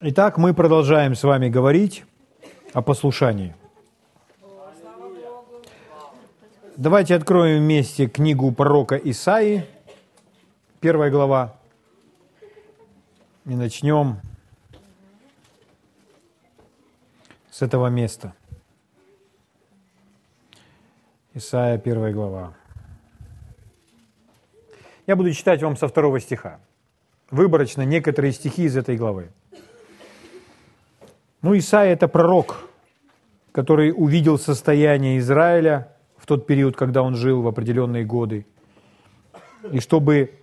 Итак, мы продолжаем с вами говорить о послушании. Давайте откроем вместе книгу пророка Исаи, первая глава, и начнем с этого места. Исаия, первая глава. Я буду читать вам со второго стиха. Выборочно некоторые стихи из этой главы. Ну, Исаия – это пророк, который увидел состояние Израиля в тот период, когда он жил в определенные годы. И чтобы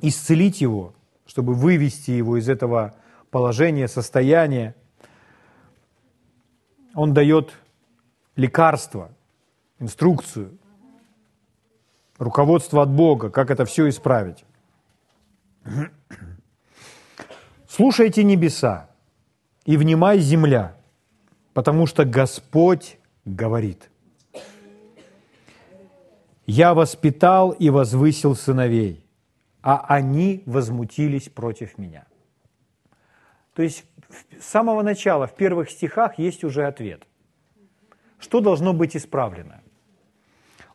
исцелить его, чтобы вывести его из этого положения, состояния, он дает лекарство, инструкцию, руководство от Бога, как это все исправить. Слушайте небеса, и внимай земля, потому что Господь говорит. Я воспитал и возвысил сыновей, а они возмутились против меня. То есть с самого начала, в первых стихах есть уже ответ. Что должно быть исправлено?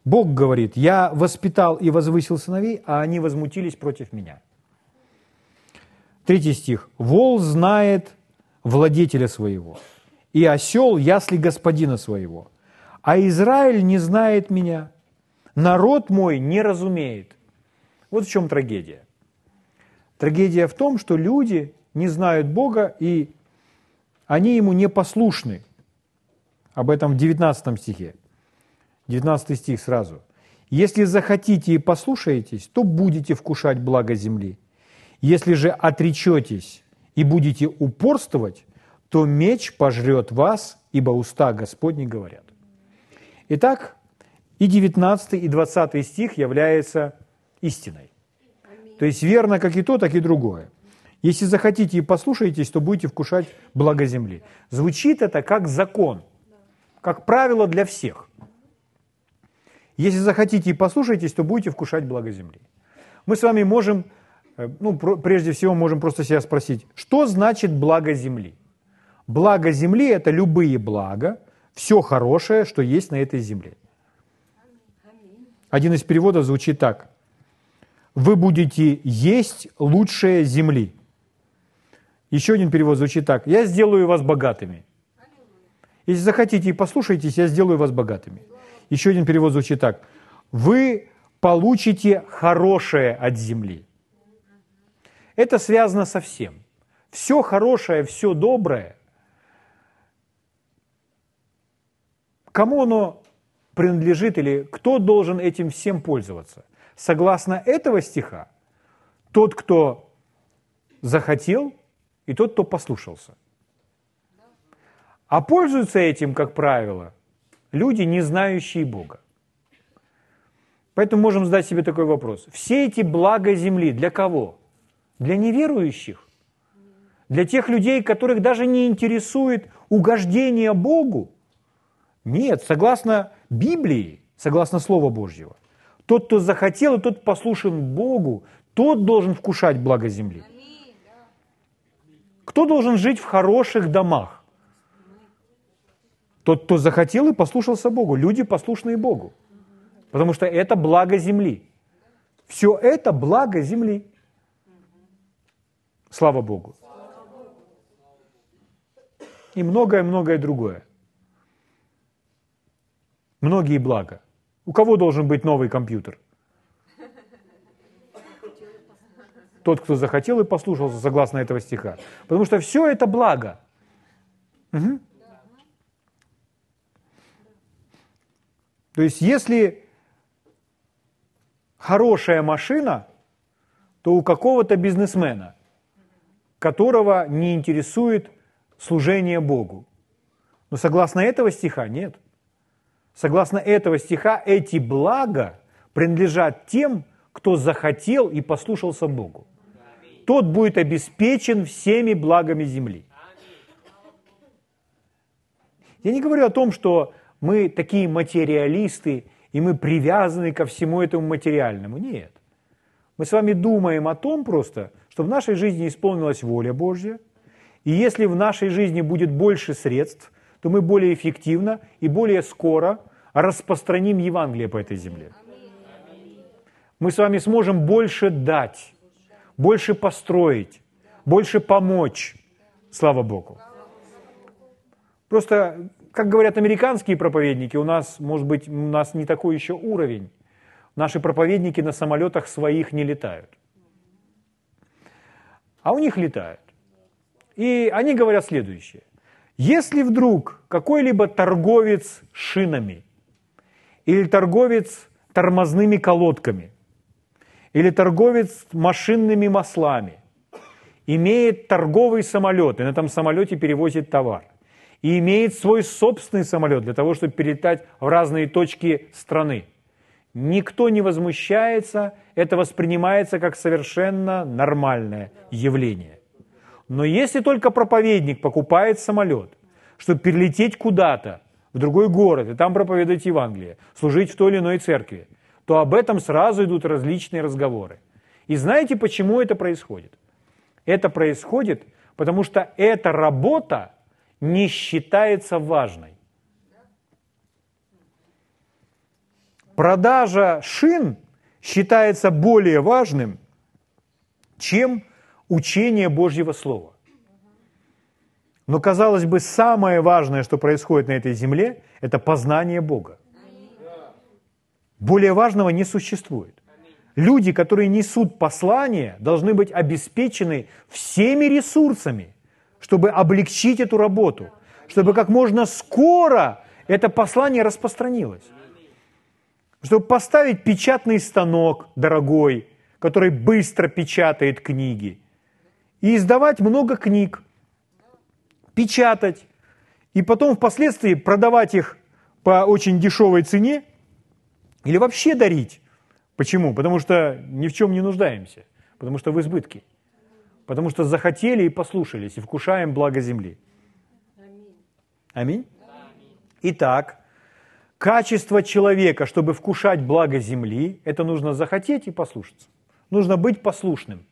Бог говорит, я воспитал и возвысил сыновей, а они возмутились против меня. Третий стих. Вол знает владетеля своего, и осел ясли господина своего. А Израиль не знает меня, народ мой не разумеет. Вот в чем трагедия. Трагедия в том, что люди не знают Бога, и они ему не послушны. Об этом в 19 стихе. 19 стих сразу. «Если захотите и послушаетесь, то будете вкушать благо земли. Если же отречетесь и будете упорствовать, то меч пожрет вас, ибо уста Господни говорят. Итак, и 19 и 20 стих являются истиной. То есть верно как и то, так и другое. Если захотите и послушаетесь, то будете вкушать благо земли. Звучит это как закон, как правило для всех. Если захотите и послушаетесь, то будете вкушать благо земли. Мы с вами можем ну, прежде всего можем просто себя спросить, что значит благо земли? Благо земли – это любые блага, все хорошее, что есть на этой земле. Один из переводов звучит так. Вы будете есть лучшее земли. Еще один перевод звучит так. Я сделаю вас богатыми. Если захотите и послушайтесь, я сделаю вас богатыми. Еще один перевод звучит так. Вы получите хорошее от земли. Это связано со всем. Все хорошее, все доброе. Кому оно принадлежит или кто должен этим всем пользоваться? Согласно этого стиха, тот, кто захотел, и тот, кто послушался. А пользуются этим, как правило, люди, не знающие Бога. Поэтому можем задать себе такой вопрос. Все эти блага земли для кого? Для неверующих, для тех людей, которых даже не интересует угождение Богу. Нет, согласно Библии, согласно Слову Божьего, тот, кто захотел, и тот послушен Богу, тот должен вкушать благо земли. Кто должен жить в хороших домах? Тот, кто захотел и послушался Богу. Люди, послушные Богу. Потому что это благо земли. Все это благо земли. Слава Богу. И многое-многое другое. Многие блага. У кого должен быть новый компьютер? Тот, кто захотел и послушался, согласно этого стиха. Потому что все это благо. Угу. То есть, если хорошая машина, то у какого-то бизнесмена которого не интересует служение Богу. Но согласно этого стиха нет. Согласно этого стиха эти блага принадлежат тем, кто захотел и послушался Богу. Тот будет обеспечен всеми благами земли. Я не говорю о том, что мы такие материалисты, и мы привязаны ко всему этому материальному. Нет. Мы с вами думаем о том просто, что в нашей жизни исполнилась воля Божья, И если в нашей жизни будет больше средств, то мы более эффективно и более скоро распространим Евангелие по этой земле. Мы с вами сможем больше дать, больше построить, больше помочь. Слава Богу. Просто, как говорят американские проповедники, у нас, может быть, у нас не такой еще уровень. Наши проповедники на самолетах своих не летают. А у них летают. И они говорят следующее. Если вдруг какой-либо торговец шинами или торговец тормозными колодками или торговец машинными маслами имеет торговый самолет и на этом самолете перевозит товар – и имеет свой собственный самолет для того, чтобы перелетать в разные точки страны. Никто не возмущается, это воспринимается как совершенно нормальное явление. Но если только проповедник покупает самолет, чтобы перелететь куда-то, в другой город, и там проповедовать Евангелие, служить в той или иной церкви, то об этом сразу идут различные разговоры. И знаете, почему это происходит? Это происходит, потому что эта работа не считается важной. Продажа шин считается более важным, чем учение Божьего Слова. Но, казалось бы, самое важное, что происходит на этой земле, это познание Бога. Более важного не существует. Люди, которые несут послание, должны быть обеспечены всеми ресурсами, чтобы облегчить эту работу, чтобы как можно скоро это послание распространилось. Чтобы поставить печатный станок дорогой, который быстро печатает книги, и издавать много книг, печатать, и потом впоследствии продавать их по очень дешевой цене или вообще дарить. Почему? Потому что ни в чем не нуждаемся, потому что в избытке – потому что захотели и послушались, и вкушаем благо земли. Аминь? Итак, качество человека, чтобы вкушать благо земли, это нужно захотеть и послушаться. Нужно быть послушным,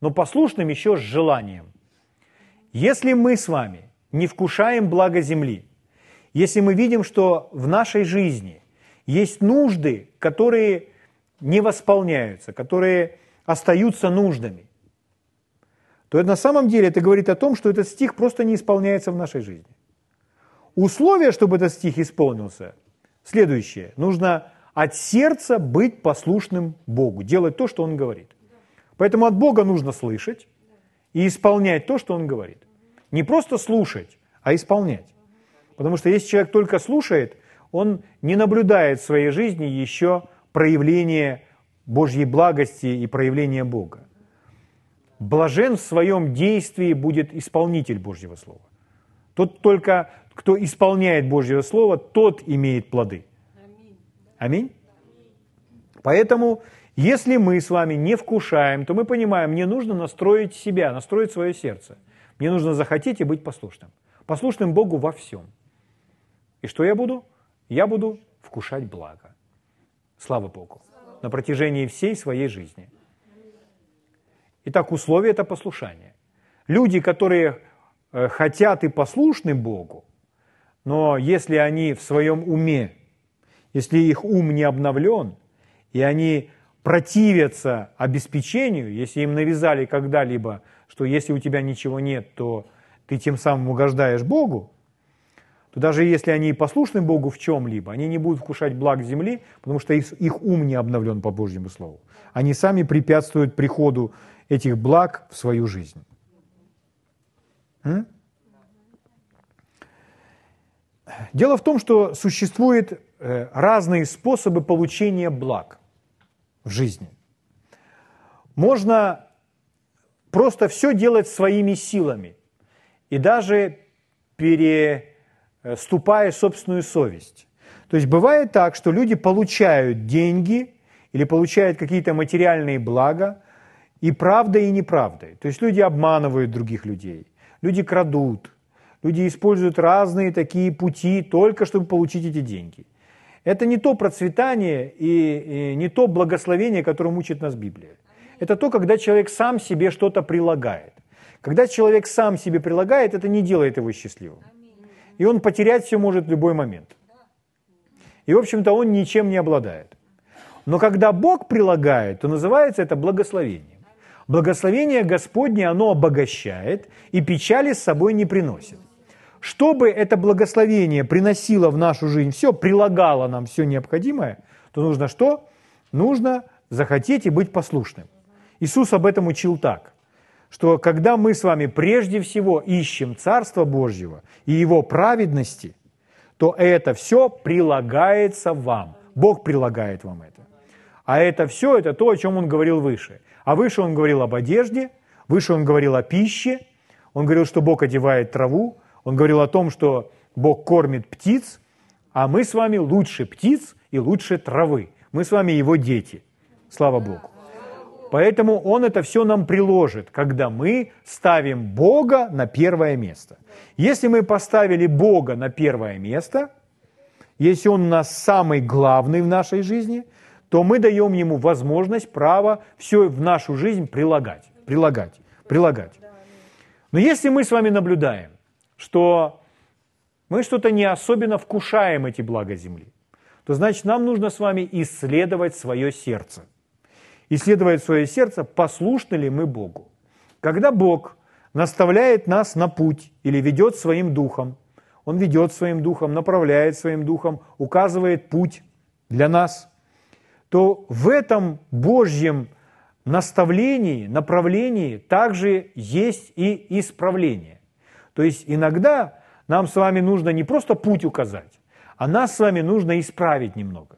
но послушным еще с желанием. Если мы с вами не вкушаем благо земли, если мы видим, что в нашей жизни есть нужды, которые не восполняются, которые остаются нуждами, то на самом деле это говорит о том, что этот стих просто не исполняется в нашей жизни. Условие, чтобы этот стих исполнился, следующее. Нужно от сердца быть послушным Богу, делать то, что Он говорит. Поэтому от Бога нужно слышать и исполнять то, что Он говорит. Не просто слушать, а исполнять. Потому что если человек только слушает, он не наблюдает в своей жизни еще проявление Божьей благости и проявление Бога блажен в своем действии будет исполнитель Божьего Слова. Тот только, кто исполняет Божье Слово, тот имеет плоды. Аминь. Поэтому, если мы с вами не вкушаем, то мы понимаем, мне нужно настроить себя, настроить свое сердце. Мне нужно захотеть и быть послушным. Послушным Богу во всем. И что я буду? Я буду вкушать благо. Слава Богу. На протяжении всей своей жизни. Итак, условие – это послушание. Люди, которые хотят и послушны Богу, но если они в своем уме, если их ум не обновлен, и они противятся обеспечению, если им навязали когда-либо, что если у тебя ничего нет, то ты тем самым угождаешь Богу, то даже если они и послушны Богу в чем-либо, они не будут вкушать благ земли, потому что их, их ум не обновлен по Божьему Слову. Они сами препятствуют приходу этих благ в свою жизнь. Дело в том, что существуют э, разные способы получения благ в жизни. Можно просто все делать своими силами и даже переступая собственную совесть. То есть бывает так, что люди получают деньги или получают какие-то материальные блага, и правдой, и неправдой. То есть люди обманывают других людей, люди крадут, люди используют разные такие пути только чтобы получить эти деньги. Это не то процветание и, и не то благословение, которым учит нас Библия. Это то, когда человек сам себе что-то прилагает. Когда человек сам себе прилагает, это не делает его счастливым. И он потерять все может в любой момент. И, в общем-то, он ничем не обладает. Но когда Бог прилагает, то называется это благословение. Благословение Господне, оно обогащает и печали с собой не приносит. Чтобы это благословение приносило в нашу жизнь все, прилагало нам все необходимое, то нужно что? Нужно захотеть и быть послушным. Иисус об этом учил так, что когда мы с вами прежде всего ищем Царство Божьего и Его праведности, то это все прилагается вам. Бог прилагает вам это. А это все, это то, о чем он говорил выше. А выше он говорил об одежде, выше он говорил о пище, он говорил, что Бог одевает траву, он говорил о том, что Бог кормит птиц, а мы с вами лучше птиц и лучше травы. Мы с вами его дети. Слава Богу. Поэтому Он это все нам приложит, когда мы ставим Бога на первое место. Если мы поставили Бога на первое место, если Он у нас самый главный в нашей жизни, то мы даем Ему возможность, право все в нашу жизнь прилагать, прилагать, прилагать. Но если мы с вами наблюдаем, что мы что-то не особенно вкушаем эти блага земли, то значит нам нужно с вами исследовать свое сердце. Исследовать свое сердце, послушны ли мы Богу. Когда Бог наставляет нас на путь или ведет своим духом, Он ведет своим духом, направляет своим духом, указывает путь для нас, то в этом Божьем наставлении, направлении также есть и исправление. То есть иногда нам с вами нужно не просто путь указать, а нас с вами нужно исправить немного.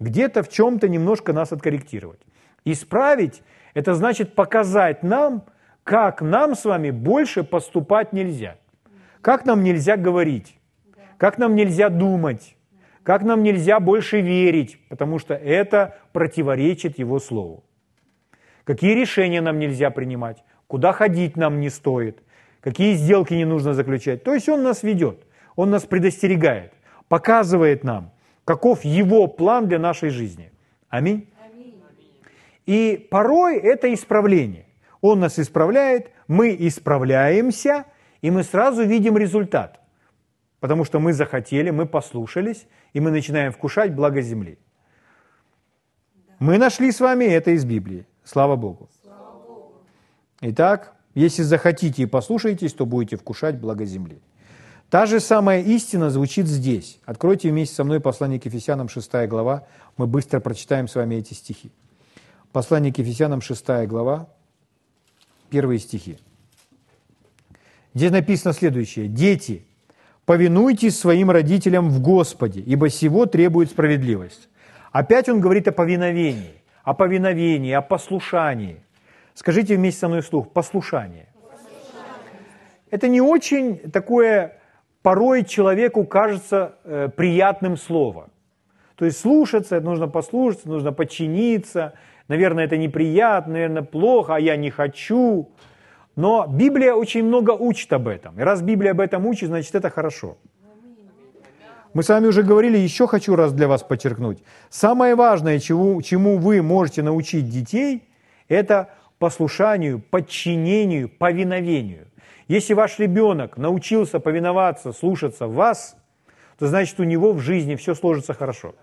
Где-то в чем-то немножко нас откорректировать. Исправить – это значит показать нам, как нам с вами больше поступать нельзя. Как нам нельзя говорить, как нам нельзя думать, как нам нельзя больше верить, потому что это противоречит Его Слову. Какие решения нам нельзя принимать, куда ходить нам не стоит – какие сделки не нужно заключать. То есть Он нас ведет, Он нас предостерегает, показывает нам, каков Его план для нашей жизни. Аминь. И порой это исправление. Он нас исправляет, мы исправляемся, и мы сразу видим результат. Потому что мы захотели, мы послушались, и мы начинаем вкушать благо земли. Мы нашли с вами это из Библии. Слава Богу. Итак, если захотите и послушаетесь, то будете вкушать благо земли. Та же самая истина звучит здесь. Откройте вместе со мной послание к Ефесянам, 6 глава. Мы быстро прочитаем с вами эти стихи. Послание к Ефесянам, 6 глава, первые стихи. Здесь написано следующее. «Дети, повинуйтесь своим родителям в Господе, ибо сего требует справедливость». Опять он говорит о повиновении, о повиновении, о послушании – Скажите вместе со мной вслух, послушание. Это не очень такое, порой человеку кажется э, приятным слово. То есть слушаться, нужно послушаться, нужно подчиниться. Наверное, это неприятно, наверное, плохо, а я не хочу. Но Библия очень много учит об этом. И раз Библия об этом учит, значит, это хорошо. Мы с вами уже говорили, еще хочу раз для вас подчеркнуть. Самое важное, чему, чему вы можете научить детей, это послушанию, подчинению, повиновению. Если ваш ребенок научился повиноваться, слушаться вас, то значит у него в жизни все сложится хорошо.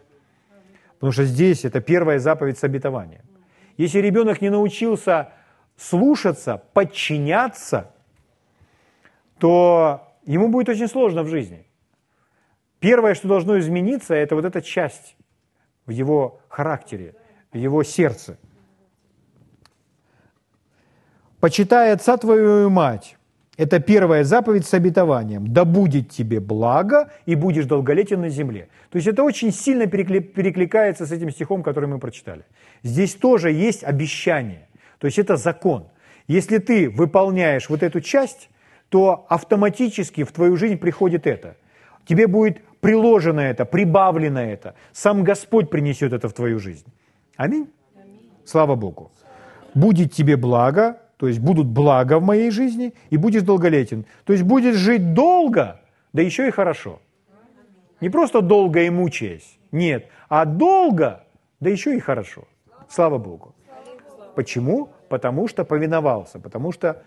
Потому что здесь это первая заповедь с обетованием. Если ребенок не научился слушаться, подчиняться, то ему будет очень сложно в жизни. Первое, что должно измениться, это вот эта часть в его характере, в его сердце – «Почитай отца твою и мать». Это первая заповедь с обетованием. «Да будет тебе благо, и будешь долголетен на земле». То есть это очень сильно перекликается с этим стихом, который мы прочитали. Здесь тоже есть обещание. То есть это закон. Если ты выполняешь вот эту часть, то автоматически в твою жизнь приходит это. Тебе будет приложено это, прибавлено это. Сам Господь принесет это в твою жизнь. Аминь. Слава Богу. Будет тебе благо, то есть будут блага в моей жизни, и будешь долголетен. То есть будешь жить долго, да еще и хорошо. Не просто долго и мучаясь, нет, а долго, да еще и хорошо. Слава Богу. Почему? Потому что повиновался, потому что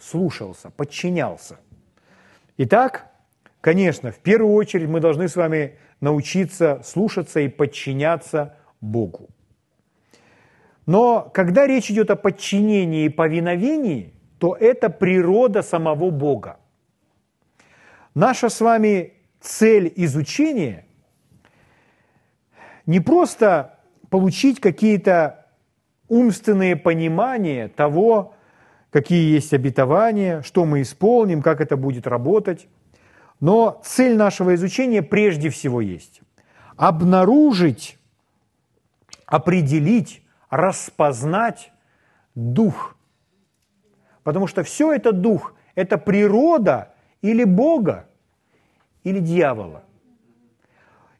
слушался, подчинялся. Итак, конечно, в первую очередь мы должны с вами научиться слушаться и подчиняться Богу. Но когда речь идет о подчинении и повиновении, то это природа самого Бога. Наша с вами цель изучения не просто получить какие-то умственные понимания того, какие есть обетования, что мы исполним, как это будет работать. Но цель нашего изучения прежде всего есть обнаружить, определить, распознать дух. Потому что все это дух, это природа или Бога, или дьявола.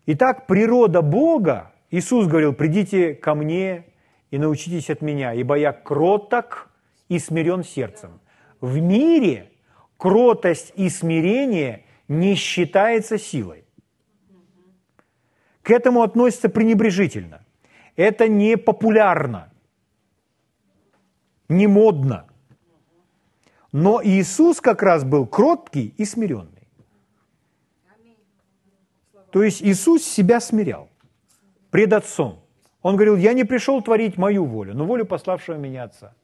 Итак, природа Бога, Иисус говорил, придите ко мне и научитесь от меня, ибо я кроток и смирен сердцем. В мире кротость и смирение не считается силой. К этому относится пренебрежительно. Это не популярно, не модно. Но Иисус как раз был кроткий и смиренный. То есть Иисус себя смирял пред Отцом. Он говорил, я не пришел творить мою волю, но волю пославшего меня Отца.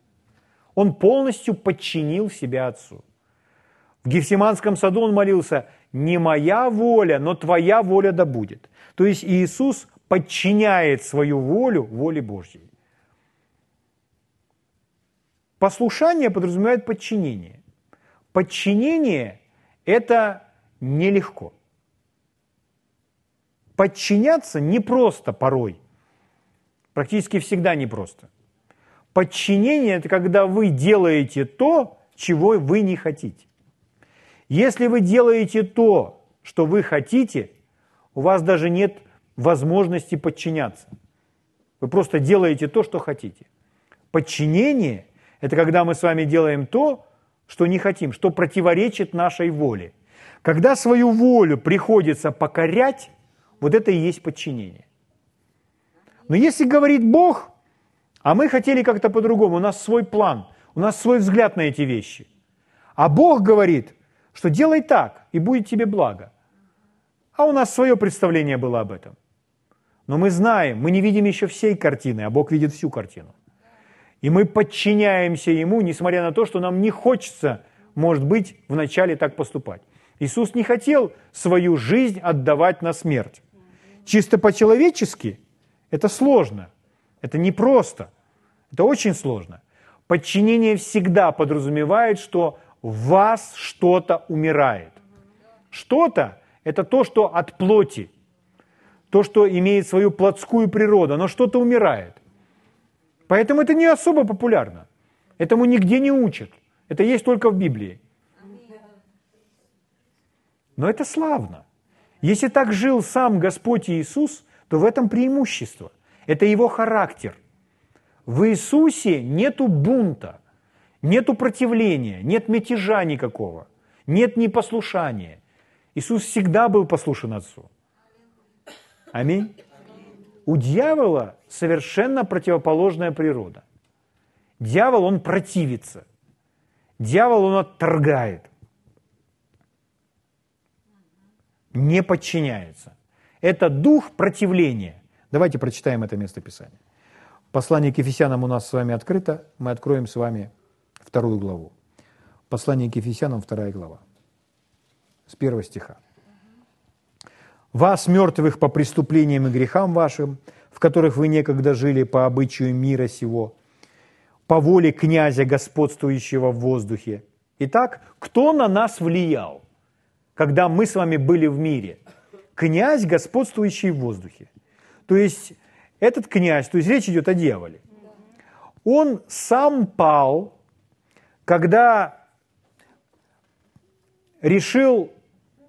Он полностью подчинил себя Отцу. В Гефсиманском саду он молился, не моя воля, но твоя воля да будет. То есть Иисус подчиняет свою волю воле Божьей. Послушание подразумевает подчинение. Подчинение – это нелегко. Подчиняться непросто порой. Практически всегда непросто. Подчинение – это когда вы делаете то, чего вы не хотите. Если вы делаете то, что вы хотите, у вас даже нет возможности подчиняться. Вы просто делаете то, что хотите. Подчинение – это когда мы с вами делаем то, что не хотим, что противоречит нашей воле. Когда свою волю приходится покорять, вот это и есть подчинение. Но если говорит Бог, а мы хотели как-то по-другому, у нас свой план, у нас свой взгляд на эти вещи. А Бог говорит, что делай так, и будет тебе благо. А у нас свое представление было об этом. Но мы знаем, мы не видим еще всей картины, а Бог видит всю картину. И мы подчиняемся Ему, несмотря на то, что нам не хочется, может быть, вначале так поступать. Иисус не хотел свою жизнь отдавать на смерть. Чисто по-человечески это сложно, это непросто, это очень сложно. Подчинение всегда подразумевает, что в вас что-то умирает. Что-то – это то, что от плоти, то, что имеет свою плотскую природу, но что-то умирает. Поэтому это не особо популярно. Этому нигде не учат. Это есть только в Библии. Но это славно. Если так жил сам Господь Иисус, то в этом преимущество. Это его характер. В Иисусе нету бунта – Нету противления, нет мятежа никакого, нет непослушания. Иисус всегда был послушен Отцу. Аминь. У дьявола совершенно противоположная природа. Дьявол, он противится. Дьявол, он отторгает. Не подчиняется. Это дух противления. Давайте прочитаем это место Писания. Послание к Ефесянам у нас с вами открыто. Мы откроем с вами вторую главу. Послание к Ефесянам, вторая глава, с первого стиха. «Вас, мертвых по преступлениям и грехам вашим, в которых вы некогда жили по обычаю мира сего, по воле князя, господствующего в воздухе. Итак, кто на нас влиял, когда мы с вами были в мире? Князь, господствующий в воздухе. То есть этот князь, то есть речь идет о дьяволе. Он сам пал когда решил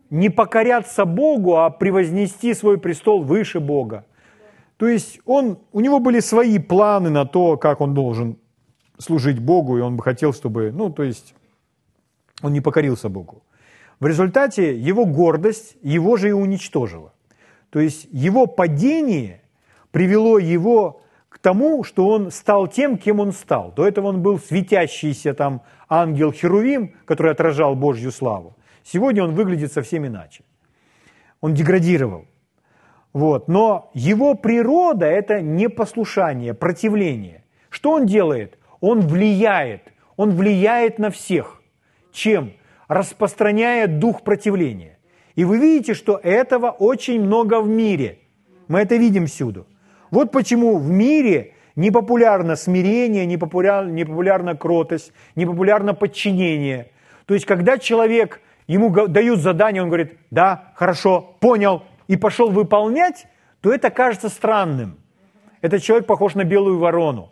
не покоряться Богу, а превознести свой престол выше Бога. То есть он, у него были свои планы на то, как он должен служить Богу, и он бы хотел, чтобы, ну, то есть он не покорился Богу. В результате его гордость его же и уничтожила. То есть его падение привело его к тому, что он стал тем, кем он стал. До этого он был светящийся там ангел Херувим, который отражал Божью славу. Сегодня он выглядит совсем иначе. Он деградировал. Вот. Но его природа – это непослушание, противление. Что он делает? Он влияет. Он влияет на всех. Чем? Распространяя дух противления. И вы видите, что этого очень много в мире. Мы это видим всюду. Вот почему в мире непопулярно смирение, непопулярна, непопулярна кротость, непопулярно подчинение. То есть, когда человек, ему дают задание, он говорит, да, хорошо, понял, и пошел выполнять, то это кажется странным. Этот человек похож на белую ворону.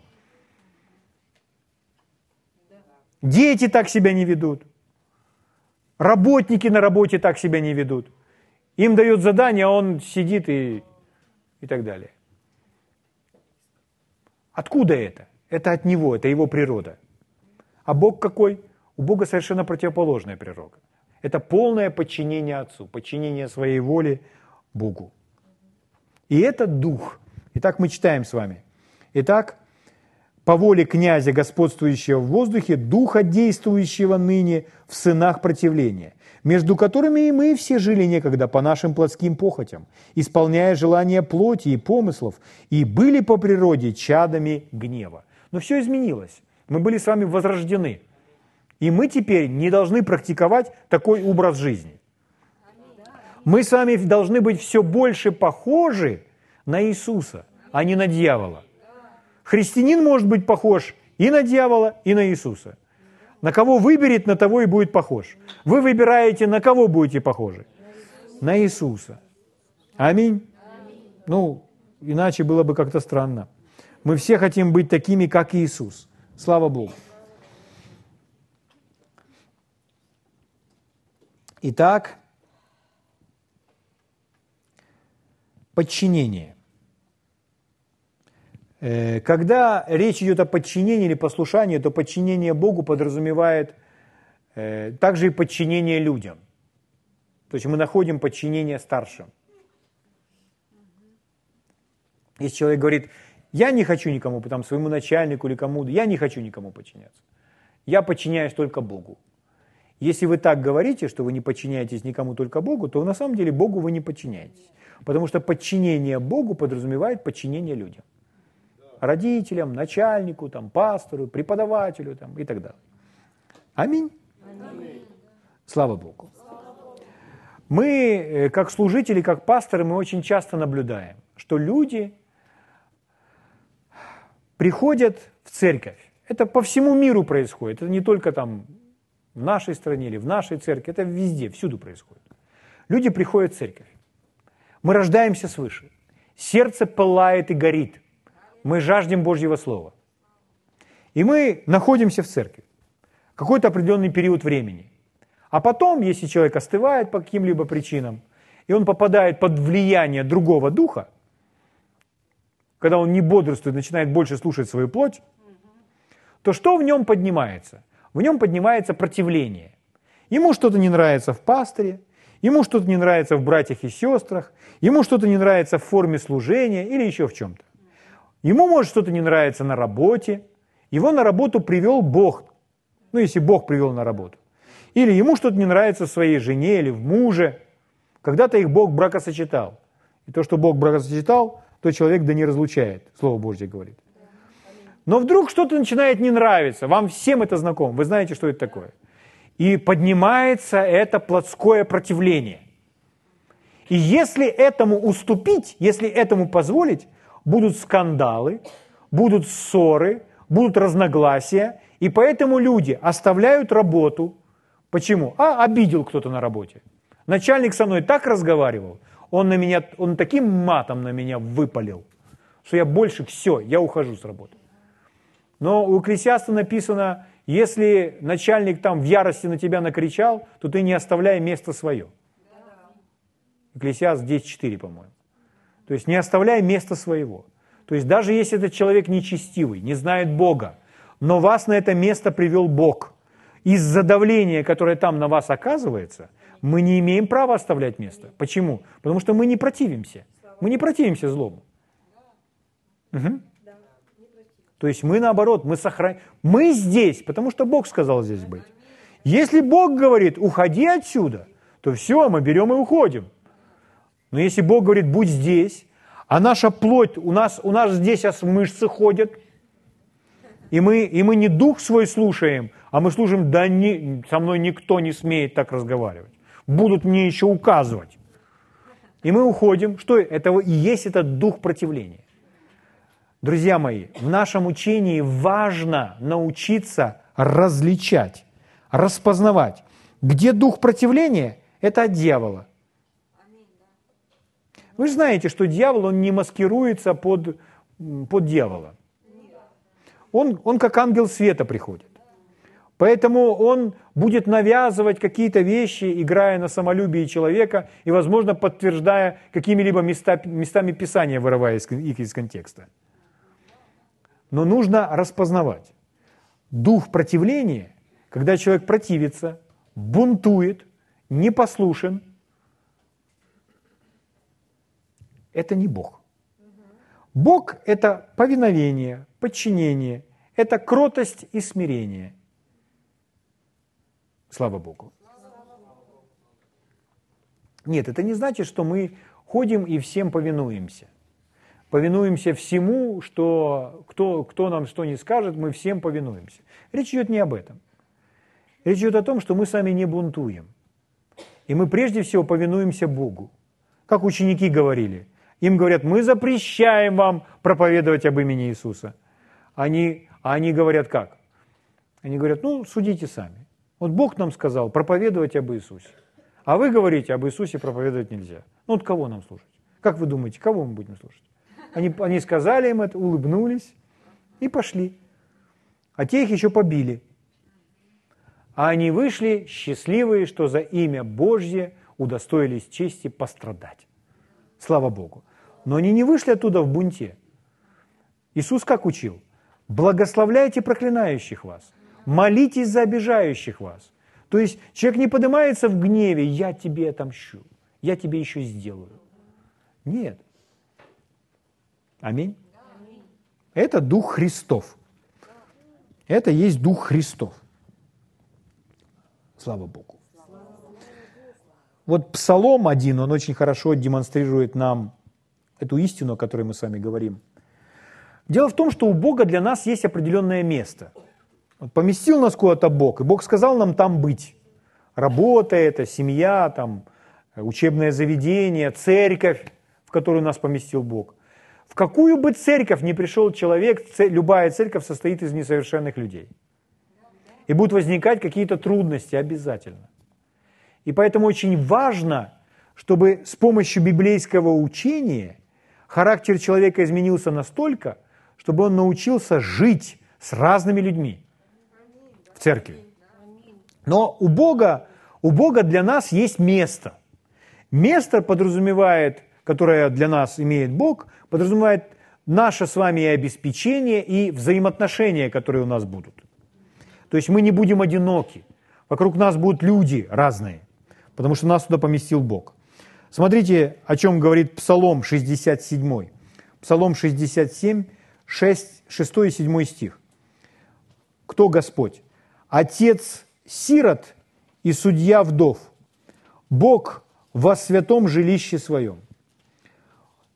Дети так себя не ведут. Работники на работе так себя не ведут. Им дают задание, а он сидит и, и так далее. Откуда это? Это от него, это его природа. А Бог какой? У Бога совершенно противоположная природа. Это полное подчинение Отцу, подчинение своей воли Богу. И это дух. Итак, мы читаем с вами. Итак, по воле князя, господствующего в воздухе, духа, действующего ныне в сынах противления, между которыми и мы все жили некогда по нашим плотским похотям, исполняя желания плоти и помыслов, и были по природе чадами гнева. Но все изменилось. Мы были с вами возрождены. И мы теперь не должны практиковать такой образ жизни. Мы с вами должны быть все больше похожи на Иисуса, а не на дьявола. Христианин может быть похож и на дьявола, и на Иисуса. На кого выберет, на того и будет похож. Вы выбираете, на кого будете похожи? На Иисуса. Аминь. Ну, иначе было бы как-то странно. Мы все хотим быть такими, как Иисус. Слава Богу. Итак, подчинение. Э, когда речь идет о подчинении или послушании, то подчинение Богу подразумевает э, также и подчинение людям. То есть мы находим подчинение старшим. Если человек говорит, я не хочу никому, там, своему начальнику или кому-то, я не хочу никому подчиняться. Я подчиняюсь только Богу. Если вы так говорите, что вы не подчиняетесь никому, только Богу, то на самом деле Богу вы не подчиняетесь. Потому что подчинение Богу подразумевает подчинение людям родителям, начальнику, там, пастору, преподавателю там, и так далее. Аминь. Аминь. Слава Богу. Мы, э, как служители, как пасторы, мы очень часто наблюдаем, что люди приходят в церковь. Это по всему миру происходит. Это не только там в нашей стране или в нашей церкви, это везде, всюду происходит. Люди приходят в церковь. Мы рождаемся свыше. Сердце пылает и горит – мы жаждем Божьего Слова. И мы находимся в церкви какой-то определенный период времени. А потом, если человек остывает по каким-либо причинам, и он попадает под влияние другого духа, когда он не бодрствует, начинает больше слушать свою плоть, то что в нем поднимается? В нем поднимается противление. Ему что-то не нравится в пасторе, ему что-то не нравится в братьях и сестрах, ему что-то не нравится в форме служения или еще в чем-то. Ему может что-то не нравится на работе, его на работу привел Бог, ну если Бог привел на работу. Или ему что-то не нравится в своей жене или в муже. Когда-то их Бог бракосочетал. И то, что Бог бракосочетал, то человек да не разлучает, Слово Божье говорит. Но вдруг что-то начинает не нравиться, вам всем это знакомо, вы знаете, что это такое. И поднимается это плотское противление. И если этому уступить, если этому позволить, будут скандалы, будут ссоры, будут разногласия, и поэтому люди оставляют работу. Почему? А, обидел кто-то на работе. Начальник со мной так разговаривал, он, на меня, он таким матом на меня выпалил, что я больше, все, я ухожу с работы. Но у Экклесиаста написано, если начальник там в ярости на тебя накричал, то ты не оставляй место свое. Экклесиаст 10.4, по-моему. То есть не оставляй места своего. То есть даже если этот человек нечестивый, не знает Бога, но вас на это место привел Бог, из-за давления, которое там на вас оказывается, мы не имеем права оставлять место. Почему? Потому что мы не противимся. Мы не противимся злому. Угу. То есть мы наоборот, мы сохраняем. Мы здесь, потому что Бог сказал здесь быть. Если Бог говорит, уходи отсюда, то все, мы берем и уходим. Но если Бог говорит, будь здесь, а наша плоть, у нас, у нас здесь аж мышцы ходят, и мы, и мы не дух свой слушаем, а мы слушаем, да не, со мной никто не смеет так разговаривать. Будут мне еще указывать. И мы уходим. Что это и есть этот дух противления. Друзья мои, в нашем учении важно научиться различать, распознавать, где дух противления – это от дьявола. Вы знаете, что дьявол, он не маскируется под, под дьявола. Он, он как ангел света приходит. Поэтому он будет навязывать какие-то вещи, играя на самолюбии человека и, возможно, подтверждая какими-либо места, местами Писания, вырывая их из контекста. Но нужно распознавать. Дух противления, когда человек противится, бунтует, непослушен, это не Бог. Бог – это повиновение, подчинение, это кротость и смирение. Слава Богу. Нет, это не значит, что мы ходим и всем повинуемся. Повинуемся всему, что кто, кто нам что не скажет, мы всем повинуемся. Речь идет не об этом. Речь идет о том, что мы сами не бунтуем. И мы прежде всего повинуемся Богу. Как ученики говорили, им говорят, мы запрещаем вам проповедовать об имени Иисуса. Они, а они говорят как? Они говорят, ну, судите сами. Вот Бог нам сказал проповедовать об Иисусе. А вы говорите, об Иисусе проповедовать нельзя. Ну вот кого нам слушать? Как вы думаете, кого мы будем слушать? Они, они сказали им это, улыбнулись и пошли. А те их еще побили. А они вышли счастливые, что за имя Божье удостоились чести пострадать. Слава Богу. Но они не вышли оттуда в бунте. Иисус как учил? Благословляйте проклинающих вас молитесь за обижающих вас. То есть человек не поднимается в гневе, я тебе отомщу, я тебе еще сделаю. Нет. Аминь. Это Дух Христов. Это есть Дух Христов. Слава Богу. Вот Псалом один, он очень хорошо демонстрирует нам эту истину, о которой мы с вами говорим. Дело в том, что у Бога для нас есть определенное место – вот поместил нас куда-то Бог, и Бог сказал нам там быть. Работа это, семья, там, учебное заведение, церковь, в которую нас поместил Бог. В какую бы церковь ни пришел человек, любая церковь состоит из несовершенных людей. И будут возникать какие-то трудности обязательно. И поэтому очень важно, чтобы с помощью библейского учения характер человека изменился настолько, чтобы он научился жить с разными людьми в церкви. Но у Бога, у Бога для нас есть место. Место подразумевает, которое для нас имеет Бог, подразумевает наше с вами обеспечение, и взаимоотношения, которые у нас будут. То есть мы не будем одиноки. Вокруг нас будут люди разные, потому что нас туда поместил Бог. Смотрите, о чем говорит Псалом 67. Псалом 67, 6, 6 и 7 стих. Кто Господь? отец сирот и судья вдов, Бог во святом жилище своем.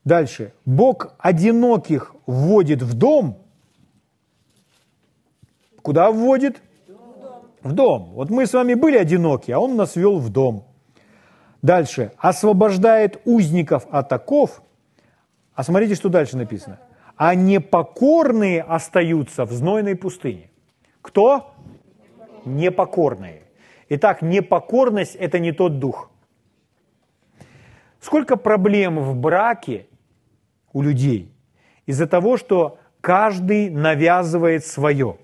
Дальше. Бог одиноких вводит в дом. Куда вводит? В дом. Вот мы с вами были одиноки, а Он нас вел в дом. Дальше. Освобождает узников от оков. А смотрите, что дальше написано. А непокорные остаются в знойной пустыне. Кто? непокорные. Итак, непокорность – это не тот дух. Сколько проблем в браке у людей из-за того, что каждый навязывает свое.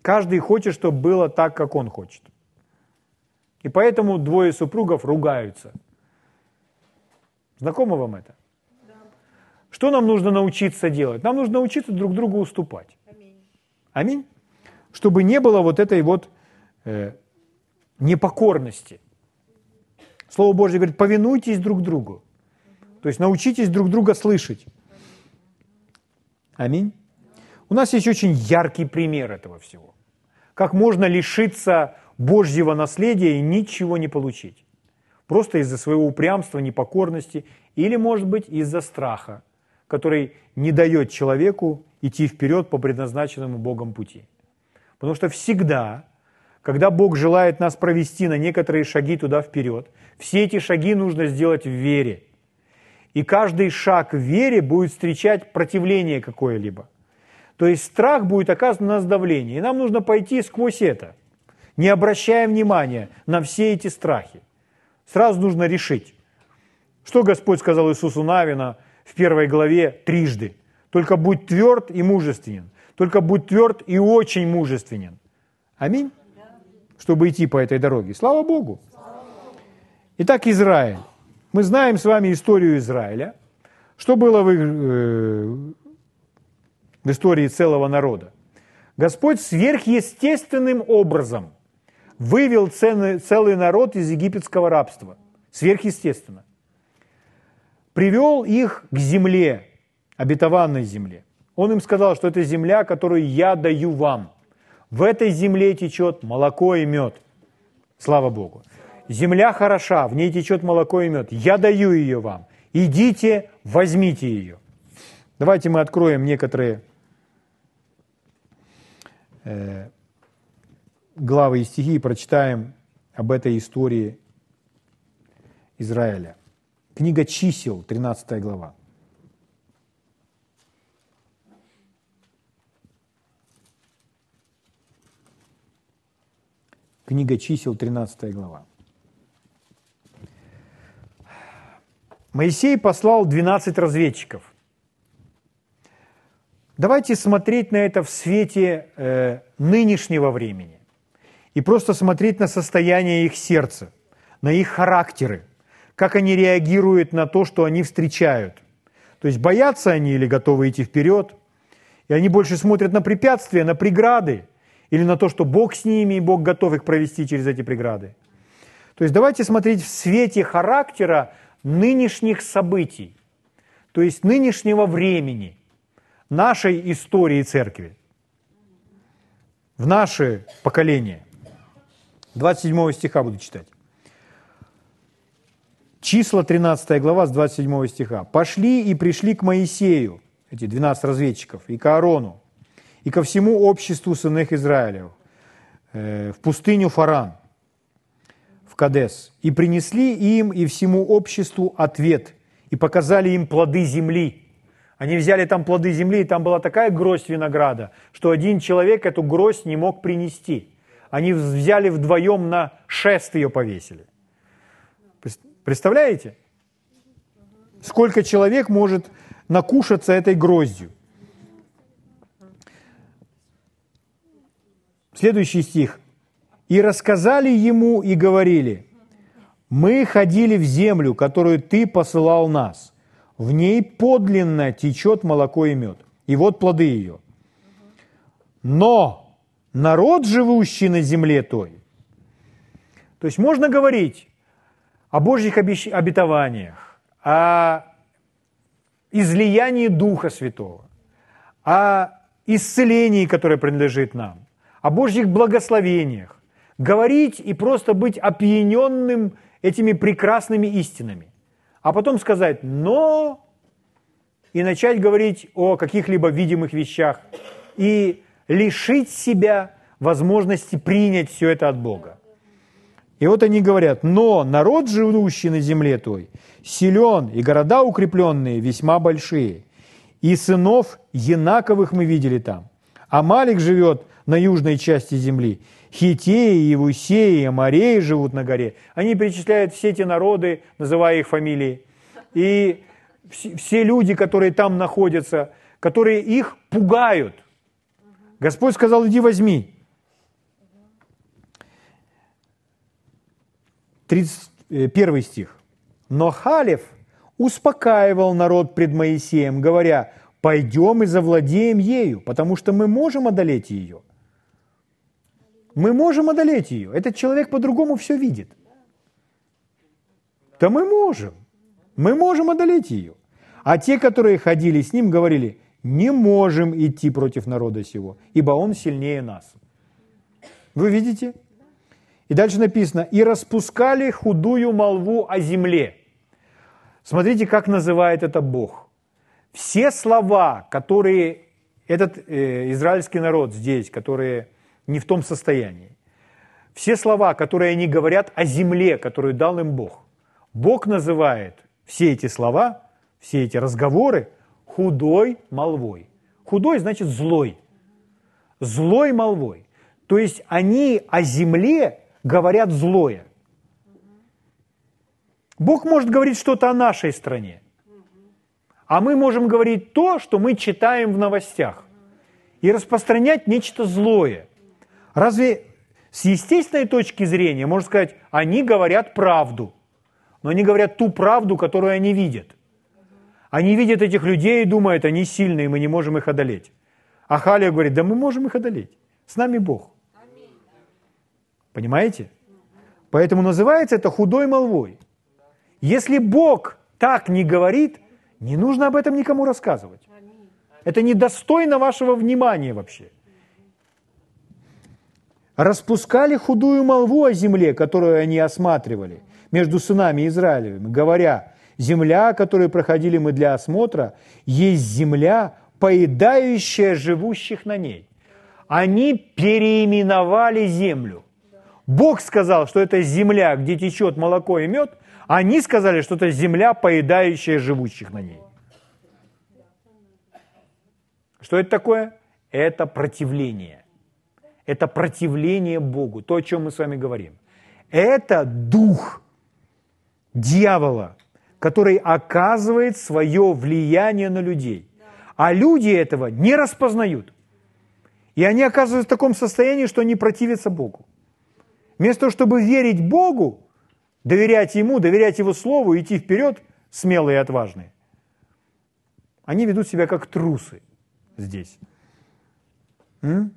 Каждый хочет, чтобы было так, как он хочет. И поэтому двое супругов ругаются. Знакомо вам это? Да. Что нам нужно научиться делать? Нам нужно научиться друг другу уступать. Аминь. Аминь чтобы не было вот этой вот э, непокорности. Слово Божье говорит, повинуйтесь друг другу. То есть научитесь друг друга слышать. Аминь. У нас есть очень яркий пример этого всего. Как можно лишиться Божьего наследия и ничего не получить. Просто из-за своего упрямства, непокорности или, может быть, из-за страха, который не дает человеку идти вперед по предназначенному Богом пути. Потому что всегда, когда Бог желает нас провести на некоторые шаги туда вперед, все эти шаги нужно сделать в вере. И каждый шаг в вере будет встречать противление какое-либо. То есть страх будет оказывать на нас давление. И нам нужно пойти сквозь это, не обращая внимания на все эти страхи. Сразу нужно решить. Что Господь сказал Иисусу Навина в первой главе трижды? Только будь тверд и мужественен. Только будь тверд и очень мужественен. Аминь? Чтобы идти по этой дороге. Слава Богу. Итак, Израиль. Мы знаем с вами историю Израиля. Что было в, э, в истории целого народа? Господь сверхъестественным образом вывел целый, народ из египетского рабства. Сверхъестественно. Привел их к земле, обетованной земле. Он им сказал, что это земля, которую я даю вам. В этой земле течет молоко и мед. Слава Богу. Земля хороша, в ней течет молоко и мед. Я даю ее вам. Идите, возьмите ее. Давайте мы откроем некоторые э, главы и стихи и прочитаем об этой истории Израиля. Книга чисел, 13 глава. Книга чисел, 13 глава. Моисей послал 12 разведчиков. Давайте смотреть на это в свете э, нынешнего времени и просто смотреть на состояние их сердца, на их характеры, как они реагируют на то, что они встречают. То есть боятся они или готовы идти вперед, и они больше смотрят на препятствия, на преграды, или на то, что Бог с ними, и Бог готов их провести через эти преграды. То есть давайте смотреть в свете характера нынешних событий, то есть нынешнего времени, нашей истории церкви, в наше поколение. 27 стиха буду читать. Числа 13 глава с 27 стиха. «Пошли и пришли к Моисею, эти 12 разведчиков, и к Аарону, и ко всему обществу сынов Израилев, э, в пустыню Фаран, в Кадес, и принесли им и всему обществу ответ, и показали им плоды земли. Они взяли там плоды земли, и там была такая гроздь винограда, что один человек эту гроздь не мог принести. Они взяли вдвоем на шест ее повесили. Представляете? Сколько человек может накушаться этой гроздью? Следующий стих. «И рассказали ему и говорили, мы ходили в землю, которую ты посылал нас. В ней подлинно течет молоко и мед. И вот плоды ее. Но народ, живущий на земле той, то есть можно говорить о Божьих обетованиях, о излиянии Духа Святого, о исцелении, которое принадлежит нам, о Божьих благословениях, говорить и просто быть опьяненным этими прекрасными истинами, а потом сказать «но» и начать говорить о каких-либо видимых вещах. И лишить себя возможности принять все это от Бога. И вот они говорят, но народ, живущий на земле той, силен, и города укрепленные весьма большие, и сынов Янаковых мы видели там. А Малик живет на южной части земли. Хитеи, Евусеи, Амареи живут на горе. Они перечисляют все эти народы, называя их фамилии. И все люди, которые там находятся, которые их пугают. Господь сказал, иди возьми. 31 э, стих. Но Халев успокаивал народ пред Моисеем, говоря, пойдем и завладеем ею, потому что мы можем одолеть ее. Мы можем одолеть ее. Этот человек по-другому все видит. Да мы можем. Мы можем одолеть ее. А те, которые ходили с ним, говорили, не можем идти против народа сего, ибо он сильнее нас. Вы видите? И дальше написано, и распускали худую молву о земле. Смотрите, как называет это Бог. Все слова, которые этот э, израильский народ здесь, которые не в том состоянии, все слова, которые они говорят о земле, которую дал им Бог, Бог называет все эти слова, все эти разговоры худой молвой. Худой значит злой. Злой молвой. То есть они о земле говорят злое. Бог может говорить что-то о нашей стране, а мы можем говорить то, что мы читаем в новостях, и распространять нечто злое. Разве с естественной точки зрения, можно сказать, они говорят правду, но они говорят ту правду, которую они видят. Они видят этих людей и думают, они сильные, мы не можем их одолеть. А Халия говорит, да мы можем их одолеть. С нами Бог. Понимаете? Поэтому называется это худой молвой. Если Бог так не говорит, не нужно об этом никому рассказывать. Это недостойно вашего внимания вообще. Распускали худую молву о земле, которую они осматривали между сынами Израилевыми, говоря, земля, которую проходили мы для осмотра, есть земля, поедающая живущих на ней. Они переименовали землю. Бог сказал, что это земля, где течет молоко и мед, они сказали, что это земля, поедающая живущих на ней. Что это такое? Это противление. Это противление Богу, то, о чем мы с вами говорим. Это дух дьявола, который оказывает свое влияние на людей. А люди этого не распознают. И они оказываются в таком состоянии, что они противятся Богу. Вместо того, чтобы верить Богу, доверять Ему, доверять Его Слову, идти вперед, смелые и отважные, они ведут себя как трусы здесь. М?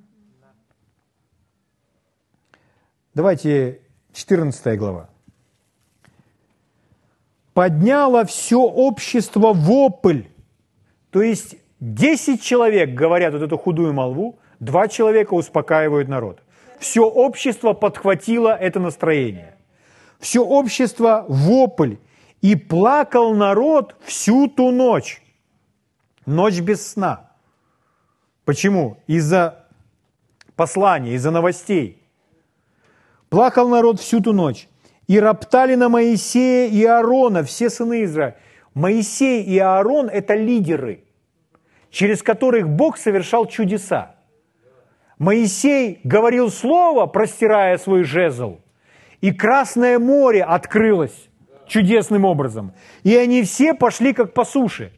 Давайте 14 глава. Подняло все общество вопль. То есть 10 человек говорят вот эту худую молву, два человека успокаивают народ. Все общество подхватило это настроение все общество вопль, и плакал народ всю ту ночь. Ночь без сна. Почему? Из-за послания, из-за новостей. Плакал народ всю ту ночь. И роптали на Моисея и Аарона, все сыны Израиля. Моисей и Аарон – это лидеры, через которых Бог совершал чудеса. Моисей говорил слово, простирая свой жезл – и Красное море открылось чудесным образом. И они все пошли как по суше.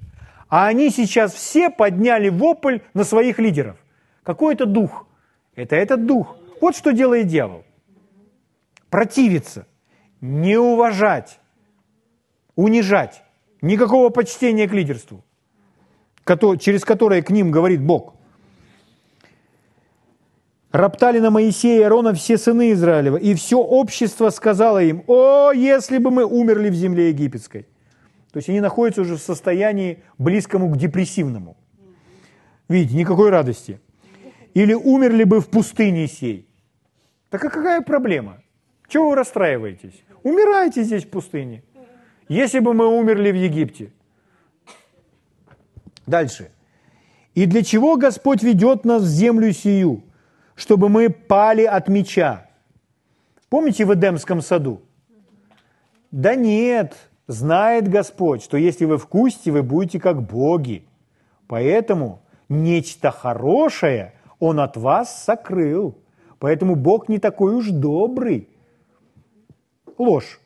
А они сейчас все подняли вопль на своих лидеров. Какой это дух? Это этот дух. Вот что делает дьявол. Противиться, не уважать, унижать. Никакого почтения к лидерству, через которое к ним говорит Бог. Роптали на Моисея и Аарона все сыны Израилева, и все общество сказало им, «О, если бы мы умерли в земле египетской!» То есть они находятся уже в состоянии близкому к депрессивному. Видите, никакой радости. Или умерли бы в пустыне сей. Так а какая проблема? Чего вы расстраиваетесь? Умирайте здесь в пустыне. Если бы мы умерли в Египте. Дальше. И для чего Господь ведет нас в землю сию? чтобы мы пали от меча. Помните в Эдемском саду? Да нет, знает Господь, что если вы вкусите, вы будете как боги. Поэтому нечто хорошее Он от вас сокрыл. Поэтому Бог не такой уж добрый. Ложь.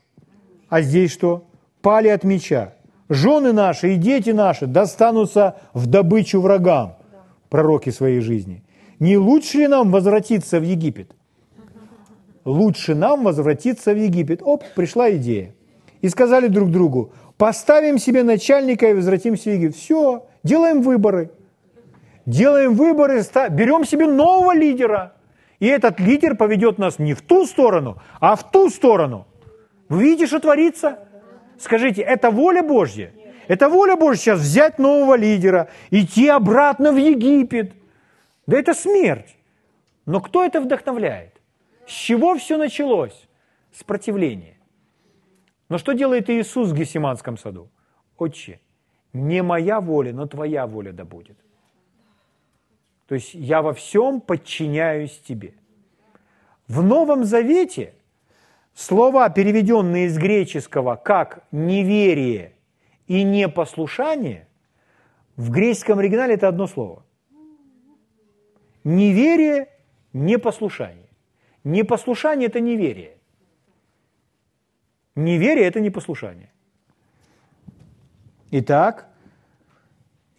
А здесь что? Пали от меча. Жены наши и дети наши достанутся в добычу врагам, пророки своей жизни. Не лучше ли нам возвратиться в Египет? Лучше нам возвратиться в Египет. Оп, пришла идея. И сказали друг другу, поставим себе начальника и возвратимся в Египет. Все, делаем выборы. Делаем выборы, берем себе нового лидера. И этот лидер поведет нас не в ту сторону, а в ту сторону. Вы видите, что творится? Скажите, это воля Божья? Это воля Божья сейчас взять нового лидера, идти обратно в Египет. Да это смерть. Но кто это вдохновляет? С чего все началось? С противления. Но что делает Иисус в Гефсиманском саду? Отче, не моя воля, но твоя воля да будет. То есть я во всем подчиняюсь тебе. В Новом Завете слова, переведенные из греческого как неверие и непослушание, в греческом оригинале это одно слово. Неверие, непослушание. Непослушание – это неверие. Неверие – это непослушание. Итак,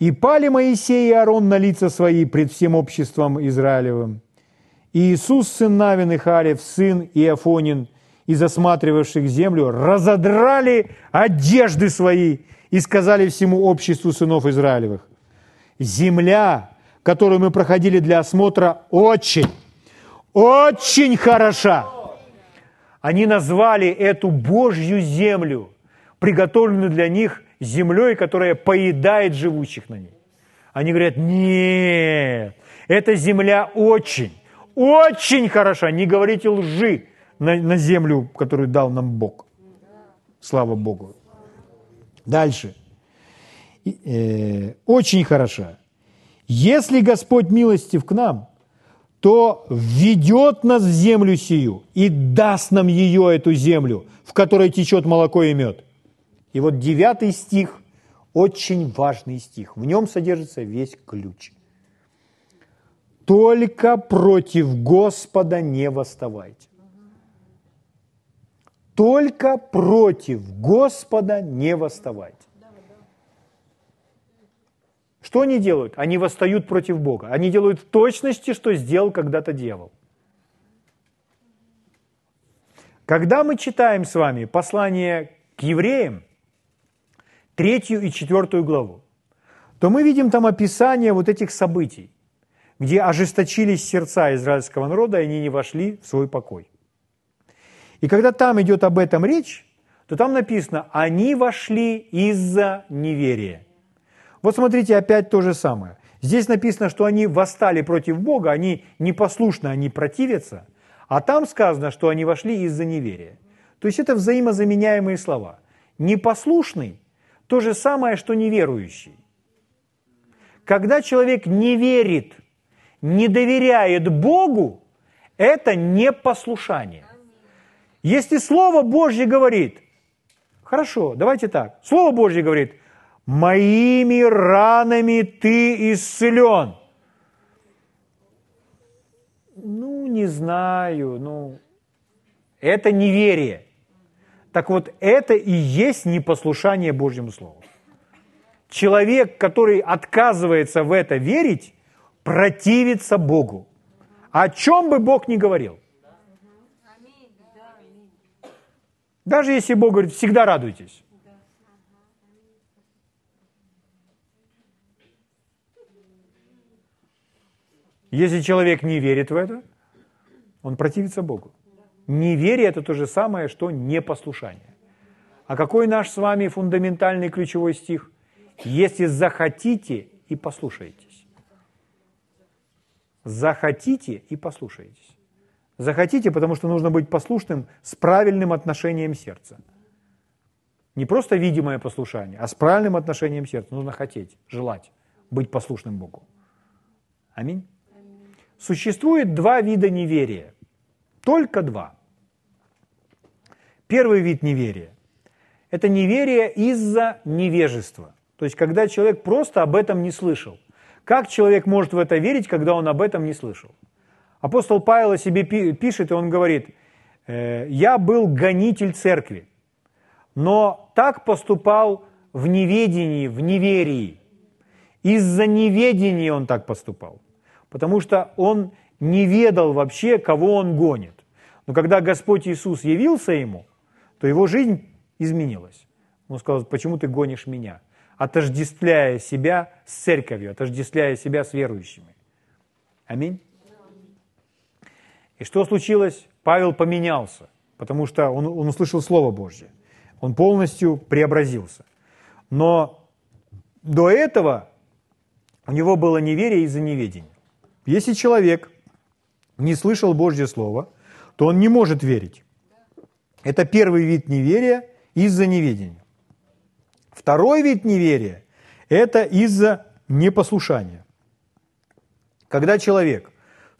«И пали Моисей и Аарон на лица свои пред всем обществом Израилевым. И Иисус, сын Навин и Харев, сын Иофонин, из осматривавших землю, разодрали одежды свои и сказали всему обществу сынов Израилевых, «Земля, которую мы проходили для осмотра, очень, очень хороша». Они назвали эту Божью землю, приготовленную для них землей, которая поедает живущих на ней. Они говорят, нет, эта земля очень, очень хороша. Не говорите лжи на, на землю, которую дал нам Бог. Слава Богу. Дальше. Э, очень хороша. Если Господь милостив к нам, то введет нас в землю сию и даст нам ее, эту землю, в которой течет молоко и мед – и вот девятый стих, очень важный стих. В нем содержится весь ключ. Только против Господа не восставайте. Только против Господа не восставайте. Что они делают? Они восстают против Бога. Они делают в точности, что сделал когда-то дьявол. Когда мы читаем с вами послание к евреям, третью и четвертую главу, то мы видим там описание вот этих событий, где ожесточились сердца израильского народа, и они не вошли в свой покой. И когда там идет об этом речь, то там написано, они вошли из-за неверия. Вот смотрите, опять то же самое. Здесь написано, что они восстали против Бога, они непослушны, они противятся, а там сказано, что они вошли из-за неверия. То есть это взаимозаменяемые слова. Непослушный то же самое, что неверующий. Когда человек не верит, не доверяет Богу, это непослушание. Если Слово Божье говорит, хорошо, давайте так, Слово Божье говорит, моими ранами ты исцелен. Ну, не знаю, ну, это неверие. Так вот, это и есть непослушание Божьему Слову. Человек, который отказывается в это верить, противится Богу. О чем бы Бог ни говорил. Даже если Бог говорит, всегда радуйтесь. Если человек не верит в это, он противится Богу. Неверие – это то же самое, что непослушание. А какой наш с вами фундаментальный ключевой стих? Если захотите и послушаетесь. Захотите и послушаетесь. Захотите, потому что нужно быть послушным с правильным отношением сердца. Не просто видимое послушание, а с правильным отношением сердца. Нужно хотеть, желать быть послушным Богу. Аминь. Существует два вида неверия. Только два. Первый вид неверия – это неверие из-за невежества. То есть, когда человек просто об этом не слышал. Как человек может в это верить, когда он об этом не слышал? Апостол Павел о себе пишет, и он говорит, «Э, «Я был гонитель церкви, но так поступал в неведении, в неверии. Из-за неведения он так поступал, потому что он не ведал вообще, кого он гонит. Но когда Господь Иисус явился ему, то его жизнь изменилась. Он сказал, почему ты гонишь меня? Отождествляя себя с церковью, отождествляя себя с верующими. Аминь. И что случилось? Павел поменялся, потому что он, он услышал Слово Божье. Он полностью преобразился. Но до этого у него было неверие из-за неведения. Если человек не слышал Божье Слово, то он не может верить. Это первый вид неверия из-за неведения. Второй вид неверия – это из-за непослушания. Когда человек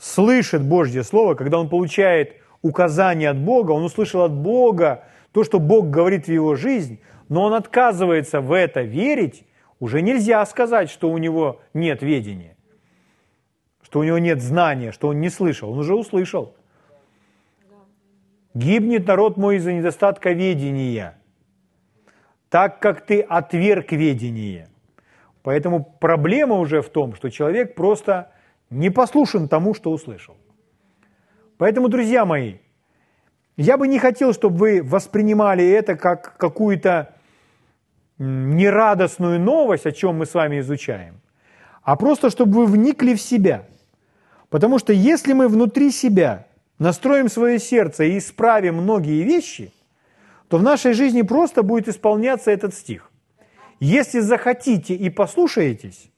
слышит Божье Слово, когда он получает указание от Бога, он услышал от Бога то, что Бог говорит в его жизнь, но он отказывается в это верить, уже нельзя сказать, что у него нет ведения, что у него нет знания, что он не слышал. Он уже услышал. Гибнет народ мой из-за недостатка ведения, так как ты отверг ведение. Поэтому проблема уже в том, что человек просто не послушен тому, что услышал. Поэтому, друзья мои, я бы не хотел, чтобы вы воспринимали это как какую-то нерадостную новость, о чем мы с вами изучаем, а просто чтобы вы вникли в себя. Потому что если мы внутри себя настроим свое сердце и исправим многие вещи, то в нашей жизни просто будет исполняться этот стих. Если захотите и послушаетесь,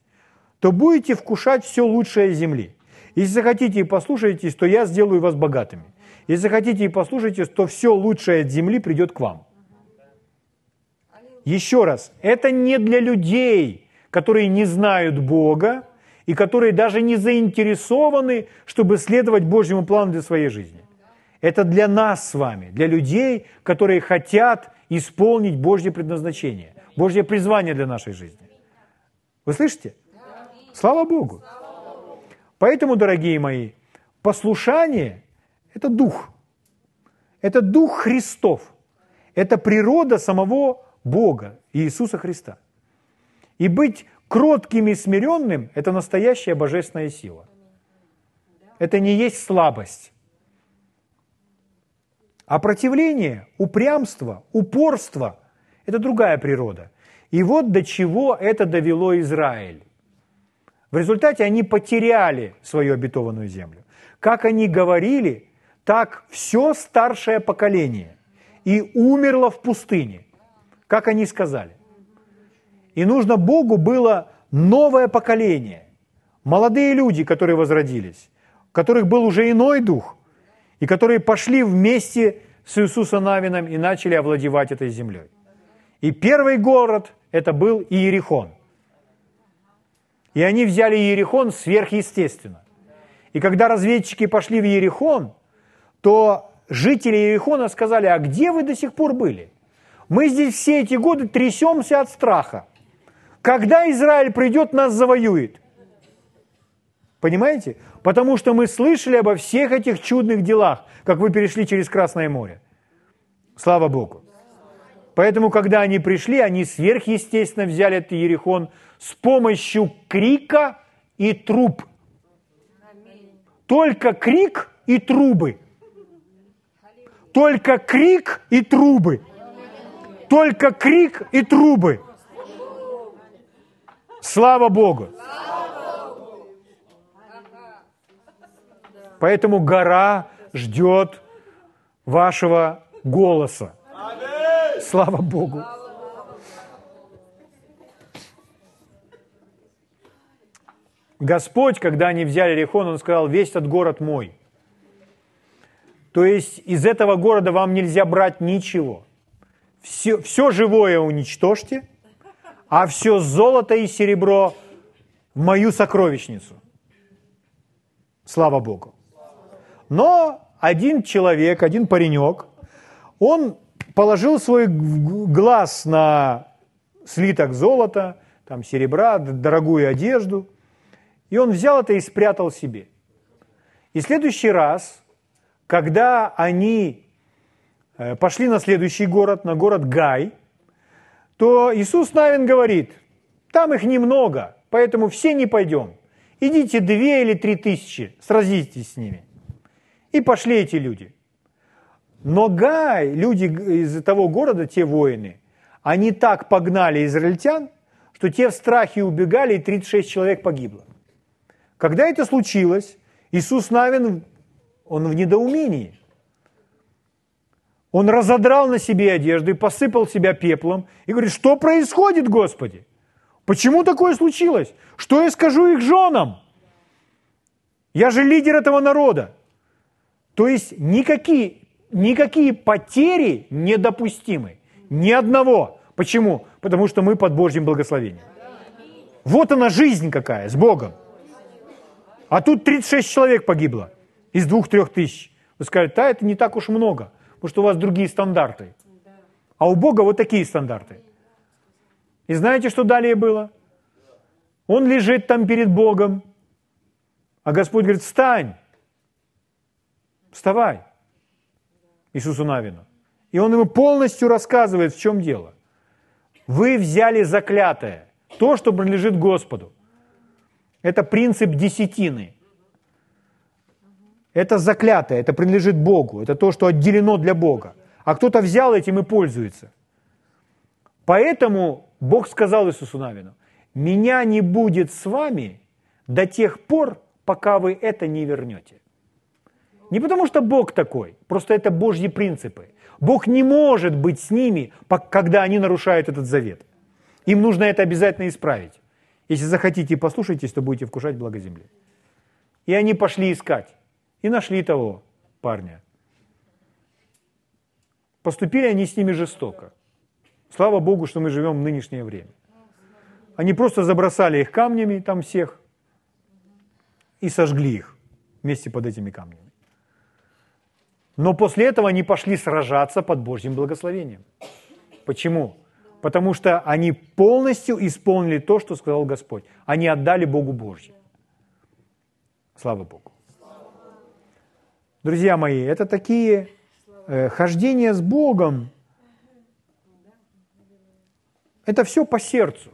то будете вкушать все лучшее земли. Если захотите и послушаетесь, то я сделаю вас богатыми. Если захотите и послушаетесь, то все лучшее от земли придет к вам. Еще раз, это не для людей, которые не знают Бога и которые даже не заинтересованы, чтобы следовать Божьему плану для своей жизни. Это для нас с вами, для людей, которые хотят исполнить Божье предназначение, Божье призвание для нашей жизни. Вы слышите? Слава Богу. Поэтому, дорогие мои, послушание – это дух. Это дух Христов. Это природа самого Бога, Иисуса Христа. И быть кротким и смиренным – это настоящая божественная сила. Это не есть слабость. А противление, упрямство, упорство – это другая природа. И вот до чего это довело Израиль. В результате они потеряли свою обетованную землю. Как они говорили, так все старшее поколение и умерло в пустыне как они сказали. И нужно Богу было новое поколение, молодые люди, которые возродились, у которых был уже иной дух, и которые пошли вместе с Иисусом Навином и начали овладевать этой землей. И первый город – это был Иерихон. И они взяли Иерихон сверхъестественно. И когда разведчики пошли в Иерихон, то жители Иерихона сказали, а где вы до сих пор были? Мы здесь все эти годы трясемся от страха. Когда Израиль придет, нас завоюет. Понимаете? Потому что мы слышали обо всех этих чудных делах, как вы перешли через Красное море. Слава Богу. Поэтому, когда они пришли, они сверхъестественно взяли этот Ерехон с помощью крика и труб. Только крик и трубы. Только крик и трубы только крик и трубы. Слава Богу! Поэтому гора ждет вашего голоса. Слава Богу! Господь, когда они взяли Рехон, Он сказал, весь этот город мой. То есть из этого города вам нельзя брать ничего – все, все живое уничтожьте, а все золото и серебро в мою сокровищницу. Слава Богу. Но один человек, один паренек, он положил свой глаз на слиток золота, там серебра, дорогую одежду, и он взял это и спрятал себе. И следующий раз, когда они Э, пошли на следующий город, на город Гай, то Иисус Навин говорит, там их немного, поэтому все не пойдем. Идите две или три тысячи, сразитесь с ними. И пошли эти люди. Но Гай, люди из того города, те воины, они так погнали израильтян, что те в страхе убегали, и 36 человек погибло. Когда это случилось, Иисус Навин, он в недоумении – он разодрал на себе одежду и посыпал себя пеплом и говорит, что происходит, Господи? Почему такое случилось? Что я скажу их женам? Я же лидер этого народа. То есть никакие, никакие потери недопустимы. Ни одного. Почему? Потому что мы под Божьим благословением. Вот она жизнь какая, с Богом. А тут 36 человек погибло из двух-трех тысяч. Вы скажете, да, это не так уж много, потому что у вас другие стандарты. А у Бога вот такие стандарты. И знаете, что далее было? Он лежит там перед Богом, а Господь говорит, встань, вставай, Иисусу Навину. И он ему полностью рассказывает, в чем дело. Вы взяли заклятое, то, что принадлежит Господу. Это принцип десятины. Это заклятое, это принадлежит Богу, это то, что отделено для Бога. А кто-то взял этим и пользуется. Поэтому Бог сказал Иисусу Навину, «Меня не будет с вами до тех пор, пока вы это не вернете». Не потому что Бог такой, просто это Божьи принципы. Бог не может быть с ними, когда они нарушают этот завет. Им нужно это обязательно исправить. Если захотите и послушайтесь, то будете вкушать благо земли. И они пошли искать. И нашли того парня. Поступили они с ними жестоко. Слава Богу, что мы живем в нынешнее время. Они просто забросали их камнями, там всех, и сожгли их вместе под этими камнями. Но после этого они пошли сражаться под Божьим благословением. Почему? Потому что они полностью исполнили то, что сказал Господь. Они отдали Богу Божье. Слава Богу. Друзья мои, это такие э, хождения с Богом. Это все по сердцу.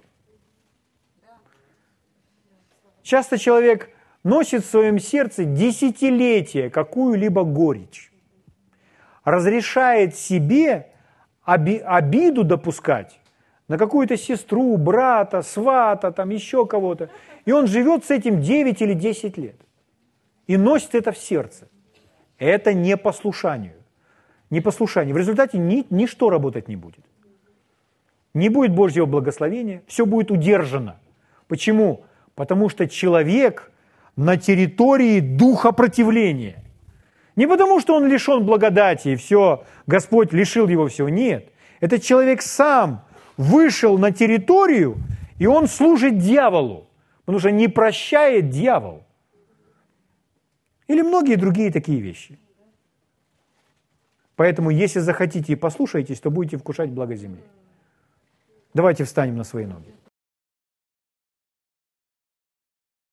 Часто человек носит в своем сердце десятилетия какую-либо горечь, разрешает себе оби- обиду допускать на какую-то сестру, брата, свата, там еще кого-то. И он живет с этим 9 или 10 лет и носит это в сердце. Это не послушанию. Непослушание. В результате ни, ничто работать не будет. Не будет Божьего благословения, все будет удержано. Почему? Потому что человек на территории духа противления. Не потому, что он лишен благодати, и все, Господь лишил его всего. Нет. Этот человек сам вышел на территорию, и он служит дьяволу, потому что не прощает дьявол. Или многие другие такие вещи. Поэтому, если захотите и послушаетесь, то будете вкушать благо земли. Давайте встанем на свои ноги.